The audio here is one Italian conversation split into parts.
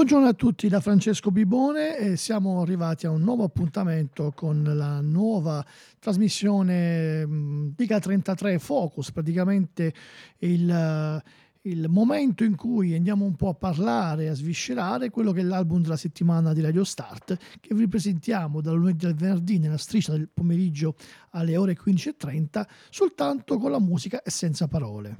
Buongiorno a tutti da Francesco Bibone e siamo arrivati a un nuovo appuntamento con la nuova trasmissione Diga 33 Focus, praticamente il, il, momento in cui andiamo un po' a parlare, a sviscerare quello che è l'album della settimana di Radio Start che vi presentiamo dal lunedì al venerdì nella striscia del pomeriggio alle ore 15.30 soltanto con la musica e senza parole.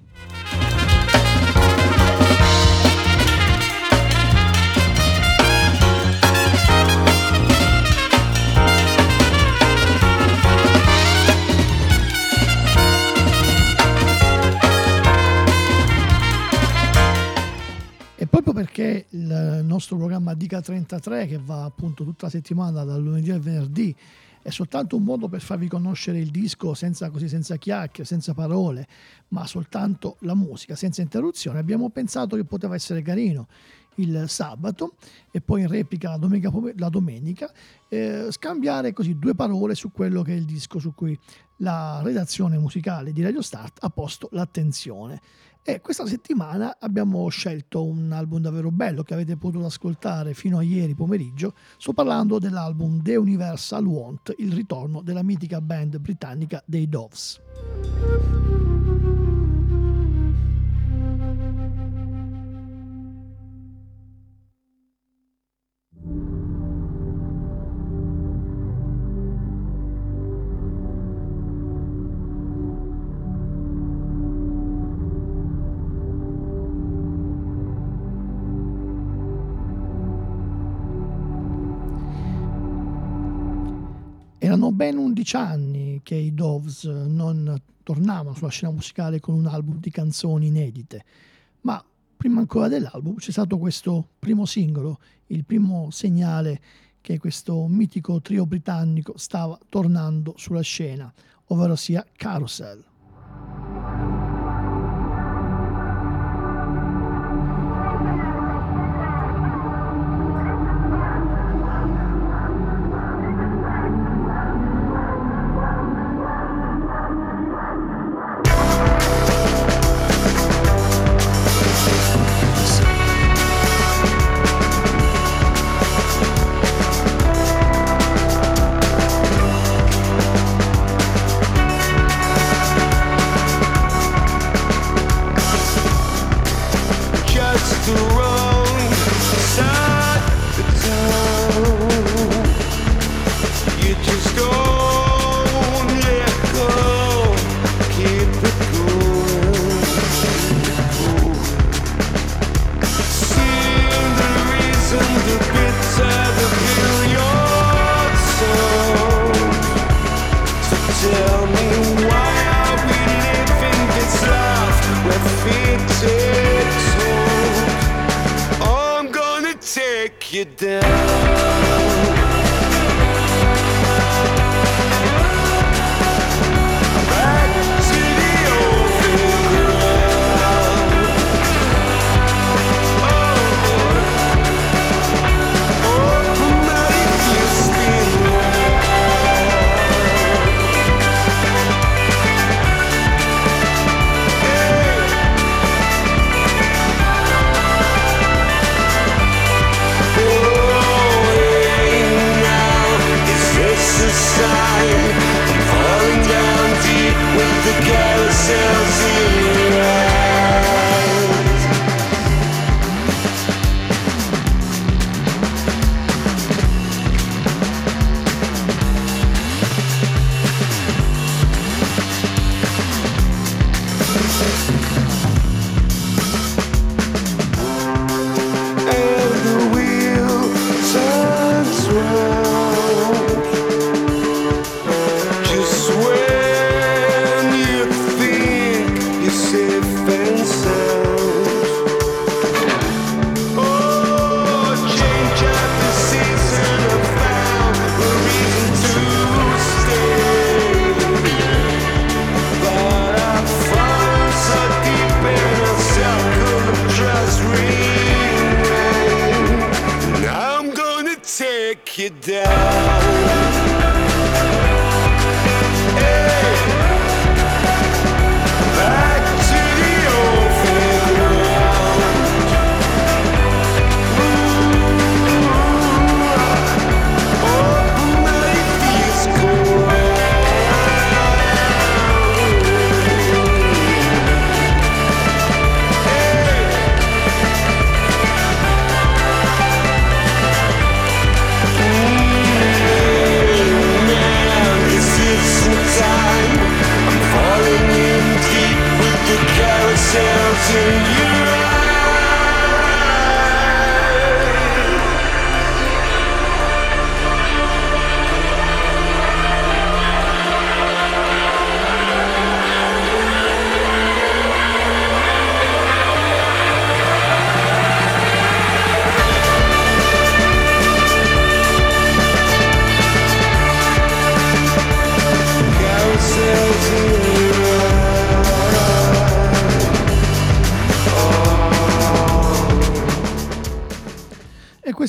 Proprio perché il nostro programma Dica 33, che va appunto tutta la settimana dal lunedì al venerdì, è soltanto un modo per farvi conoscere il disco senza, così, senza chiacchiere, senza parole, ma soltanto la musica, senza interruzione. Abbiamo pensato che poteva essere carino il sabato e poi in replica la domenica, la domenica eh, scambiare così due parole su quello che è il disco su cui la redazione musicale di Radio Start ha posto l'attenzione. E questa settimana abbiamo scelto un album davvero bello che avete potuto ascoltare fino a ieri pomeriggio. Sto parlando dell'album The Universal Want, il ritorno della mitica band britannica dei Doves. Erano ben 11 anni che i Doves non tornavano sulla scena musicale con un album di canzoni inedite, ma prima ancora dell'album c'è stato questo primo singolo, il primo segnale che questo mitico trio britannico stava tornando sulla scena, ovvero sia Carousel. To.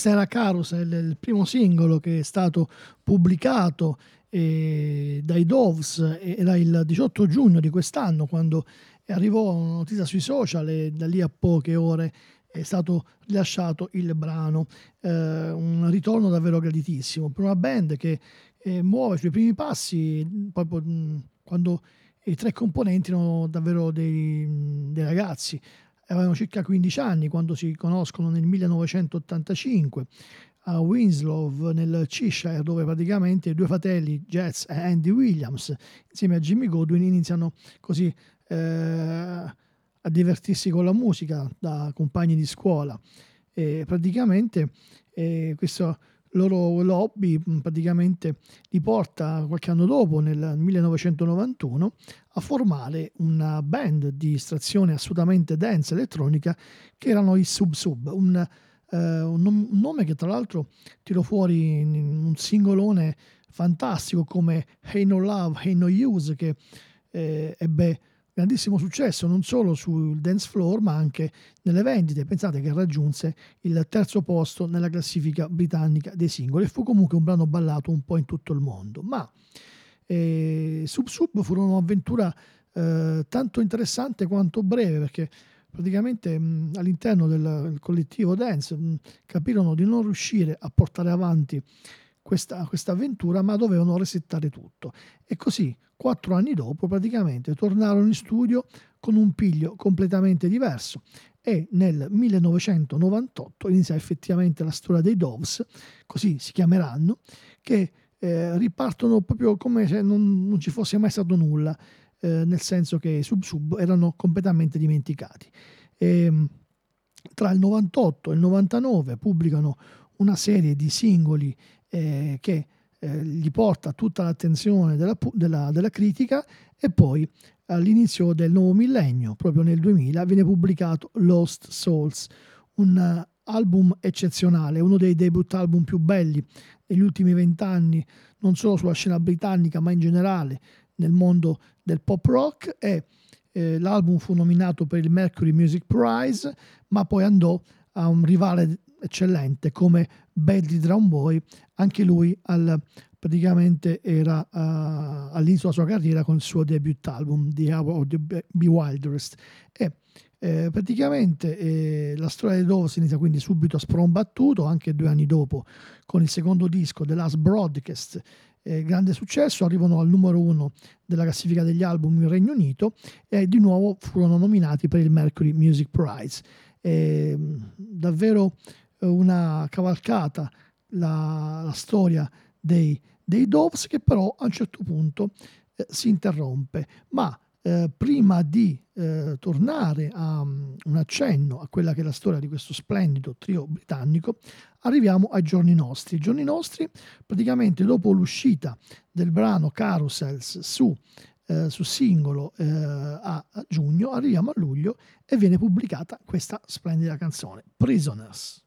Questo era Carousel, il primo singolo che è stato pubblicato eh, dai Doves, era il 18 giugno di quest'anno quando arrivò una notizia sui social e da lì a poche ore è stato rilasciato il brano, eh, un ritorno davvero graditissimo per una band che eh, muove i suoi primi passi proprio mh, quando i tre componenti erano davvero dei, dei ragazzi, avevano circa 15 anni quando si conoscono nel 1985 a Winslow nel Cheshire dove praticamente i due fratelli Jets e Andy Williams insieme a Jimmy Godwin iniziano così eh, a divertirsi con la musica da compagni di scuola. E praticamente eh, questo loro hobby praticamente li porta qualche anno dopo nel 1991 a formare una band di estrazione assolutamente dance elettronica che erano i Sub Sub un, eh, un, nome che tra l'altro tirò fuori in un singolone fantastico come Hey No Love, Hey No Use che eh, ebbe grandissimo successo non solo sul dance floor ma anche nelle vendite. Pensate che raggiunse il terzo posto nella classifica britannica dei singoli e fu comunque un brano ballato un po' in tutto il mondo. Ma eh, Sub Sub furono un'avventura eh, tanto interessante quanto breve perché praticamente mh, all'interno del, del, collettivo dance mh, capirono di non riuscire a portare avanti questa, questa avventura ma dovevano resettare tutto. E così quattro anni dopo praticamente tornarono in studio con un piglio completamente diverso e nel 1998 inizia effettivamente la storia dei Doves, così si chiameranno, che eh, ripartono proprio come se non, non, ci fosse mai stato nulla, eh, nel senso che i Sub Sub erano completamente dimenticati. E, ehm, tra il 98 e il 99 pubblicano una serie di singoli eh, che eh, gli porta tutta l'attenzione della, della, della critica e poi all'inizio del nuovo millennio, proprio nel 2000, viene pubblicato Lost Souls, un uh, album eccezionale, uno dei debut album più belli degli ultimi vent'anni, non solo sulla scena britannica, ma in generale nel mondo del pop rock. E eh, l'album fu nominato per il Mercury Music Prize, ma poi andò a un rivale eccellente come Badly Drown Boy, anche lui al, praticamente era uh, all'inizio della sua carriera con il suo debut album The Hour of the Bewilderest e eh, praticamente eh, la storia di Dove si inizia quindi subito a sprombattuto anche due anni dopo con il secondo disco The Last Broadcast eh, grande successo, arrivano al numero uno della classifica degli album in Regno Unito e di nuovo furono nominati per il Mercury Music Prize. Eh, davvero una cavalcata la, la storia dei, dei, Doves che però a un certo punto eh, si interrompe. Ma eh, prima di eh, tornare a um, un accenno a quella che è la storia di questo splendido trio britannico, arriviamo ai giorni nostri. I giorni nostri, praticamente dopo l'uscita del brano Carousels su, eh, su singolo eh, a, a giugno, arriviamo a luglio e viene pubblicata questa splendida canzone, Prisoners.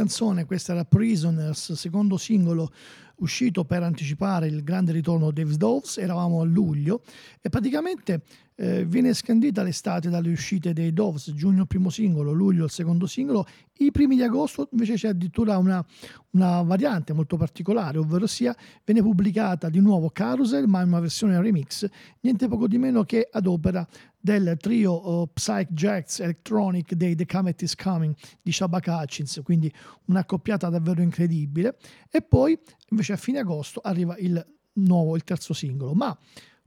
Canzone, questa era Prisoners, secondo singolo uscito per anticipare il grande ritorno Dave Doves, eravamo a luglio e praticamente eh, viene scandita l'estate dalle uscite dei Doves, giugno il primo singolo, luglio il secondo singolo, i primi di agosto invece c'è addirittura una, una variante molto particolare, ovvero sia viene pubblicata di nuovo Carousel ma in una versione remix, niente poco di meno che ad opera del trio uh, Psych Jacks Electronic dei The Comet is Coming di Shabaka Hutchins, quindi un'accoppiata davvero incredibile. E poi invece a fine agosto arriva il nuovo, il terzo singolo. Ma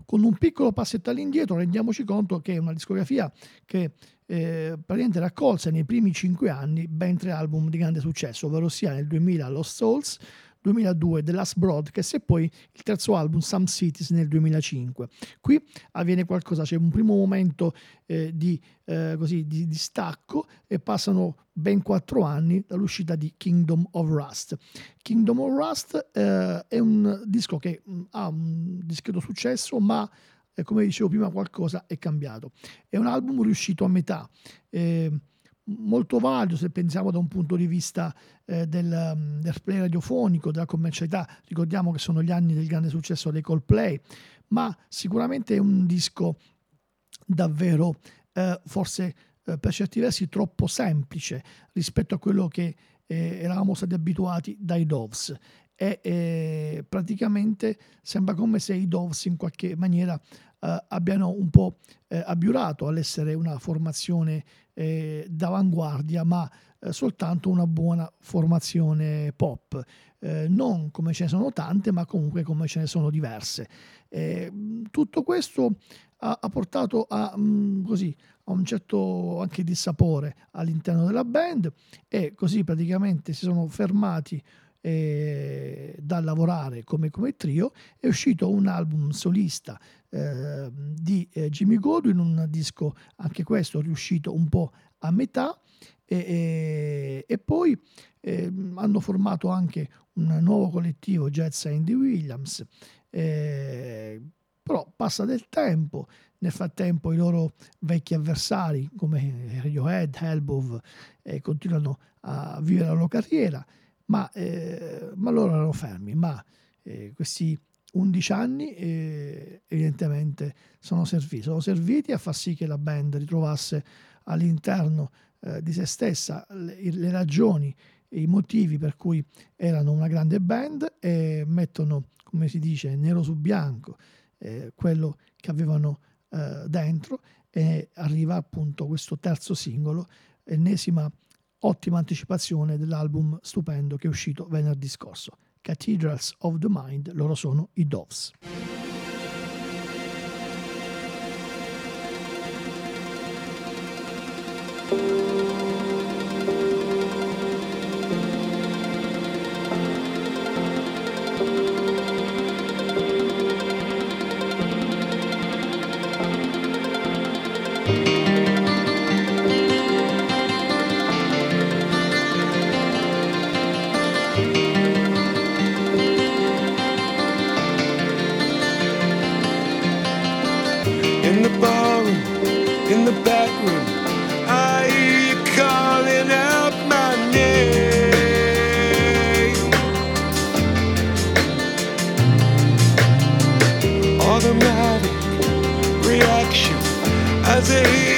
con un piccolo passetto all'indietro rendiamoci conto che è una discografia che eh, praticamente raccolse nei primi cinque anni ben tre album di grande successo, ovvero sia nel 2000 Lost Souls, 2002 The Last Broadcast e poi il terzo album Some Cities nel 2005. Qui avviene qualcosa, c'è un primo momento eh, di, eh, così, di, di stacco e passano ben quattro anni dall'uscita di Kingdom of Rust. Kingdom of Rust eh, è un disco che mm, ha un discreto successo ma eh, come dicevo prima qualcosa è cambiato. È un album riuscito a metà. Eh, molto valido se pensiamo da un punto di vista eh, del, mm, del, play radiofonico, della commercialità. Ricordiamo che sono gli anni del grande successo dei Coldplay, ma sicuramente è un disco davvero eh, forse eh, per certi versi troppo semplice rispetto a quello che eh, eravamo stati abituati dai Doves e eh, praticamente sembra come se i Doves in qualche maniera eh, abbiano un po' eh, abiurato all'essere una formazione d'avanguardia, ma soltanto una buona formazione pop. Eh, non come ce ne sono tante, ma comunque come ce ne sono diverse. Eh, tutto questo ha, ha portato a, mh, mm, così, a un certo anche dissapore all'interno della band e così praticamente si sono fermati eh, da lavorare come, come, trio, è uscito un album solista eh, di eh, Jimmy Godwin, un disco anche questo riuscito un po' a metà e, e, e poi ehm, hanno formato anche un nuovo collettivo Jazz Andy Williams eh, però passa del tempo nel frattempo i loro vecchi avversari come Radiohead, Hellbow eh, continuano a vivere la loro carriera ma, eh, ma loro erano fermi, ma eh, questi 11 anni eh, evidentemente sono serviti, sono serviti a far sì che la band ritrovasse all'interno eh, di se stessa le, le ragioni i motivi per cui erano una grande band e mettono, come si dice, nero su bianco eh, quello che avevano eh, dentro e arriva appunto questo terzo singolo, ennesima ottima anticipazione dell'album stupendo che è uscito venerdì scorso. Cathedrals of the Mind, loro sono i Doves. say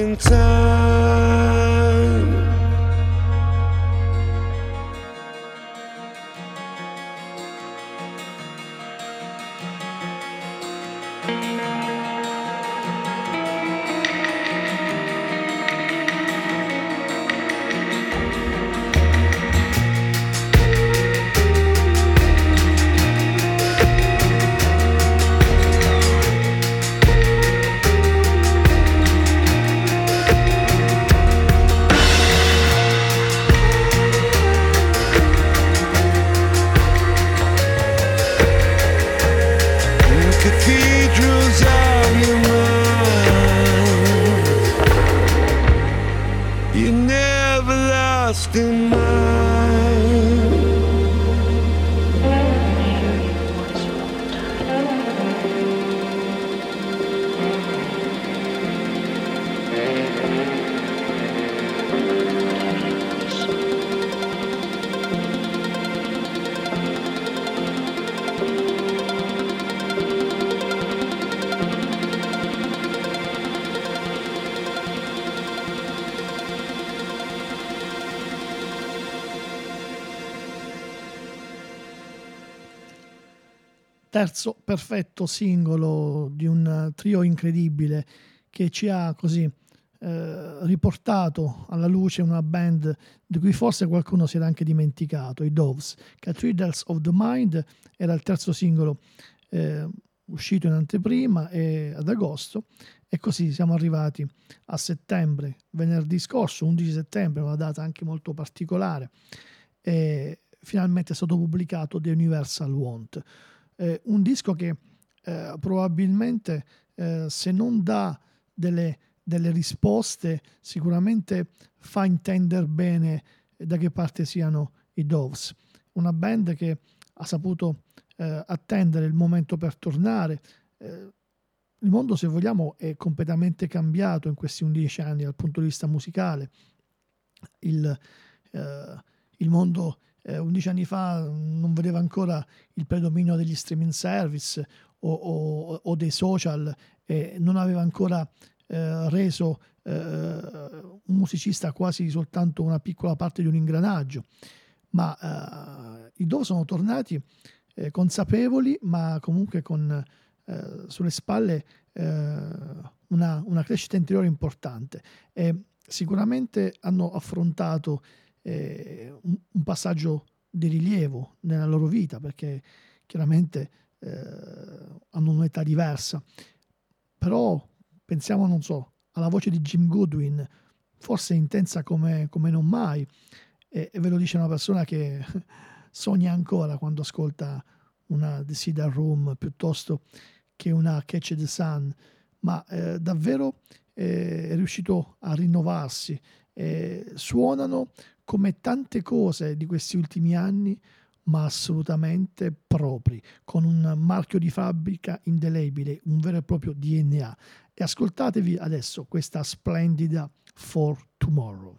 into terzo perfetto singolo di un trio incredibile che ci ha così eh, riportato alla luce una band di cui forse qualcuno si era anche dimenticato, i Doves. Cathedrals of the Mind era il terzo singolo eh, uscito in anteprima e, ad agosto e così siamo arrivati a settembre, venerdì scorso, 11 settembre, una data anche molto particolare e finalmente è stato pubblicato The Universal Want eh, un disco che eh, probabilmente eh, se non dà delle, delle, risposte sicuramente fa intendere bene da che parte siano i Doves. Una band che ha saputo eh, attendere il momento per tornare. Eh, il mondo, se vogliamo, è completamente cambiato in questi 11 anni dal punto di vista musicale. Il, eh, il mondo eh, 11 anni fa non vedeva ancora il predominio degli streaming service o, o, o dei social e non aveva ancora eh, reso eh, un musicista quasi soltanto una piccola parte di un ingranaggio. Ma eh, i Dove sono tornati eh, consapevoli, ma comunque con eh, sulle spalle una, una crescita interiore importante. E sicuramente hanno affrontato eh, un, un, passaggio di rilievo nella loro vita perché chiaramente eh, hanno un'età diversa. Però pensiamo, non so, alla voce di Jim Goodwin, forse intensa come, come non mai, e, e, ve lo dice una persona che sogna ancora quando ascolta una The Cedar Room piuttosto che una Catch the Sun, ma eh, davvero eh, è riuscito a rinnovarsi. Eh, suonano come tante cose di questi ultimi anni, ma assolutamente propri, con un marchio di fabbrica indelebile, un vero e proprio DNA. E ascoltatevi adesso questa splendida For Tomorrow.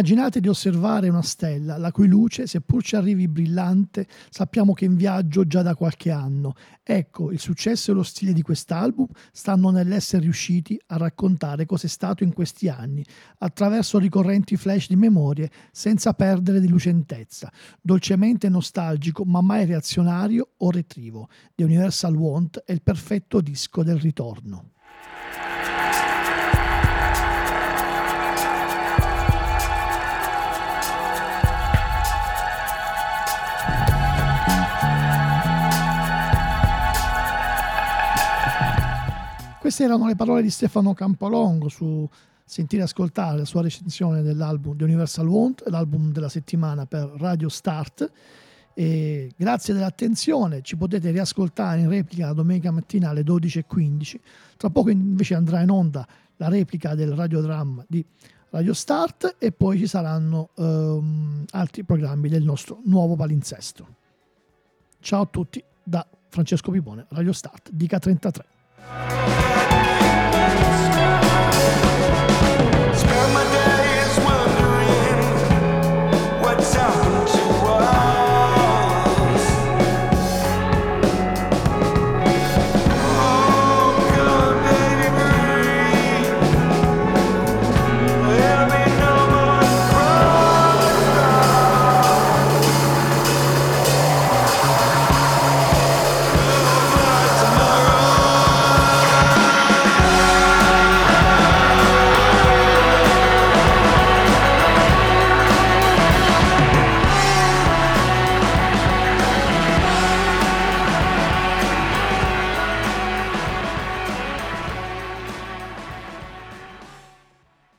Immaginate di osservare una stella, la cui luce, seppur ci arrivi brillante, sappiamo che è in viaggio già da qualche anno. Ecco, il successo e lo stile di quest'album stanno nell'essere riusciti a raccontare cos'è stato in questi anni, attraverso ricorrenti flash di memorie, senza perdere di lucentezza, dolcemente nostalgico ma mai reazionario o retrivo. The Universal Want è il perfetto disco del ritorno. Queste erano le parole di Stefano Campolongo su Sentire e Ascoltare, la sua recensione dell'album di Universal Want, l'album della settimana per Radio Start. E grazie dell'attenzione, ci potete riascoltare in replica la domenica mattina alle 12.15. Tra poco invece andrà in onda la replica del radiodramma di Radio Start e poi ci saranno um, altri programmi del nostro nuovo palinsesto. Ciao a tutti da Francesco Pipone, Radio Start, Dica 33.